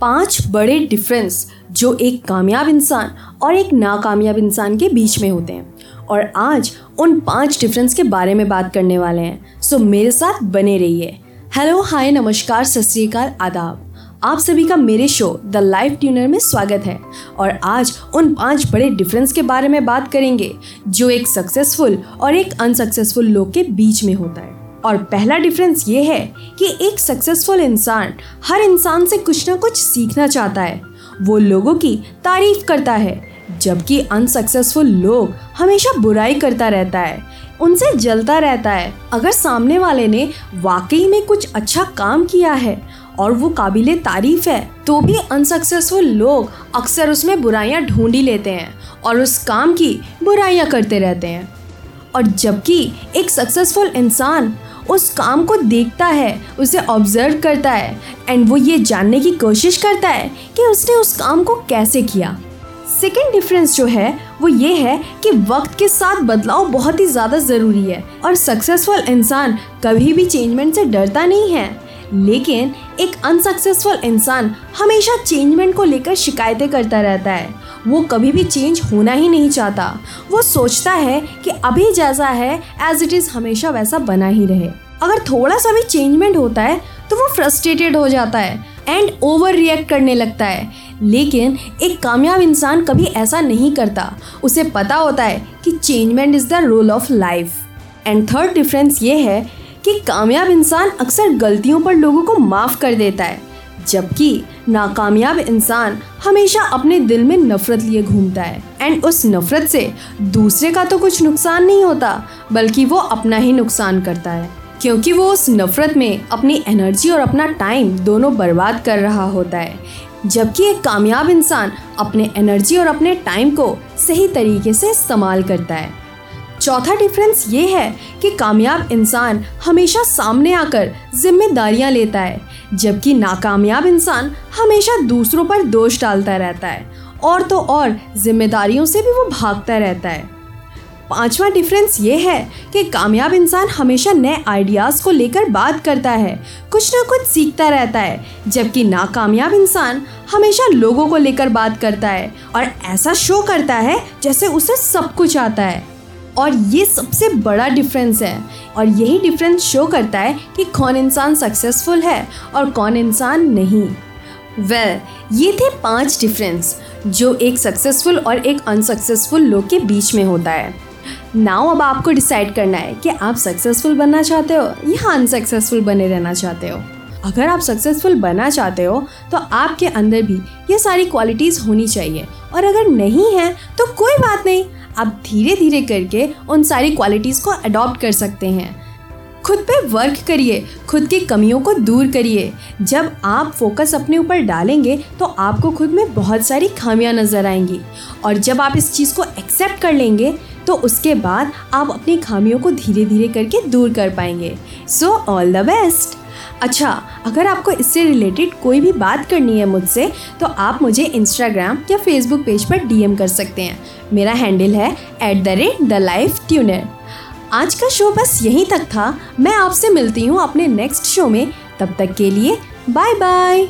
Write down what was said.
पाँच बड़े डिफरेंस जो एक कामयाब इंसान और एक नाकामयाब इंसान के बीच में होते हैं। और आज उन पाँच डिफरेंस के बारे में बात करने वाले हैं। सो मेरे साथ बने रहिए। हेलो हाय नमस्कार, सत आदाब। आप सभी का मेरे शो द लाइफ ट्यूनर में स्वागत है। और आज उन पाँच बड़े डिफरेंस के बारे में बात करेंगे, जो एक सक्सेसफुल और एक अनसक्सेसफुल लोग के बीच में होता है। और पहला डिफरेंस ये है कि एक सक्सेसफुल इंसान हर इंसान से कुछ ना कुछ सीखना चाहता है। वो लोगों की तारीफ़ करता है, जबकि अनसक्सेसफुल लोग हमेशा बुराई करता रहता है, उनसे जलता रहता है। अगर सामने वाले ने वाकई में कुछ अच्छा काम किया है और वो काबिल तारीफ़ है तो भी अनसक्सेसफुल लोग अक्सर उसमें बुराइयाँ ढूंढी लेते हैं और उस काम की बुराइयाँ करते रहते हैं। और जबकि एक सक्सेसफुल इंसान उस काम को देखता है, उसे ऑब्ज़र्व करता है एंड वो ये जानने की कोशिश करता है कि उसने उस काम को कैसे किया। सेकेंड डिफरेंस जो है, वो ये है कि वक्त के साथ बदलाव बहुत ही ज़्यादा ज़रूरी है, और सक्सेसफुल इंसान कभी भी चेंजमेंट से डरता नहीं है। लेकिन एक अनसक्सेसफुल इंसान हमेशा चेंजमेंट को लेकर शिकायतें करता रहता है। वो कभी भी चेंज होना ही नहीं चाहता। वो सोचता है कि अभी जैसा है एज इट इज़ हमेशा वैसा बना ही रहे। अगर थोड़ा सा भी चेंजमेंट होता है तो वो फ्रस्ट्रेटेड हो जाता है एंड ओवर रिएक्ट करने लगता है। लेकिन एक कामयाब इंसान कभी ऐसा नहीं करता। उसे पता होता है कि changement is the role of life and third difference ये है कि कामयाब इंसान अक्सर गलतियों पर लोगों को माफ़ कर देता है, जबकि नाकामयाब इंसान हमेशा अपने दिल में नफरत लिए घूमता है। एंड उस नफरत से दूसरे का तो कुछ नुकसान नहीं होता, बल्कि वो अपना ही नुकसान करता है। क्योंकि वो उस नफरत में अपनी एनर्जी और अपना टाइम दोनों बर्बाद कर रहा होता है, जबकि एक कामयाब इंसान अपने एनर्जी और अपने टाइम को सही तरीके से इस्तेमाल करता है। चौथा डिफरेंस ये है कि कामयाब इंसान हमेशा सामने आकर जिम्मेदारियाँ लेता है, जबकि नाकामयाब इंसान हमेशा दूसरों पर दोष डालता रहता है, और तो और जिम्मेदारियों से भी वो भागता रहता है। पांचवा डिफरेंस ये है कि कामयाब इंसान हमेशा नए आइडियाज़ को लेकर बात करता है, कुछ ना कुछ सीखता रहता है, जबकि नाकामयाब इंसान हमेशा लोगों को लेकर बात करता है, और ऐसा शो करता है जैसे उसे सब कुछ आता है। और ये सबसे बड़ा डिफरेंस है। और यही डिफरेंस शो करता है कि कौन इंसान सक्सेसफुल है और कौन इंसान नहीं। वेल well, ये थे पाँच डिफरेंस जो एक सक्सेसफुल और एक अनसक्सेसफुल लोग के बीच में होता है। नाउ अब आपको डिसाइड करना है कि आप सक्सेसफुल बनना चाहते हो या अनसक्सेसफुल बने रहना चाहते हो। अगर आप सक्सेसफुल बनना चाहते हो तो आपके अंदर भी ये सारी क्वालिटीज़ होनी चाहिए। और अगर नहीं है तो कोई बात नहीं। आप धीरे धीरे करके उन सारी क्वालिटीज़ को अडॉप्ट कर सकते हैं। खुद पे वर्क करिए, खुद की कमियों को दूर करिए। जब आप फोकस अपने ऊपर डालेंगे तो आपको खुद में बहुत सारी खामियाँ नज़र आएँगी। और जब आप इस चीज़ को एक्सेप्ट कर लेंगे तो उसके बाद आप अपनी खामियों को धीरे धीरे करके दूर कर पाएँगे। सो ऑल द बेस्ट अच्छा अगर आपको इससे रिलेटेड कोई भी बात करनी है मुझसे तो आप मुझे इंस्टाग्राम या फेसबुक पेज पर डीएम कर सकते हैं। मेरा हैंडल है at the rate the life tuner आज का शो बस यहीं तक था। मैं आपसे मिलती हूँ अपने नेक्स्ट शो में। तब तक के लिए बाय बाय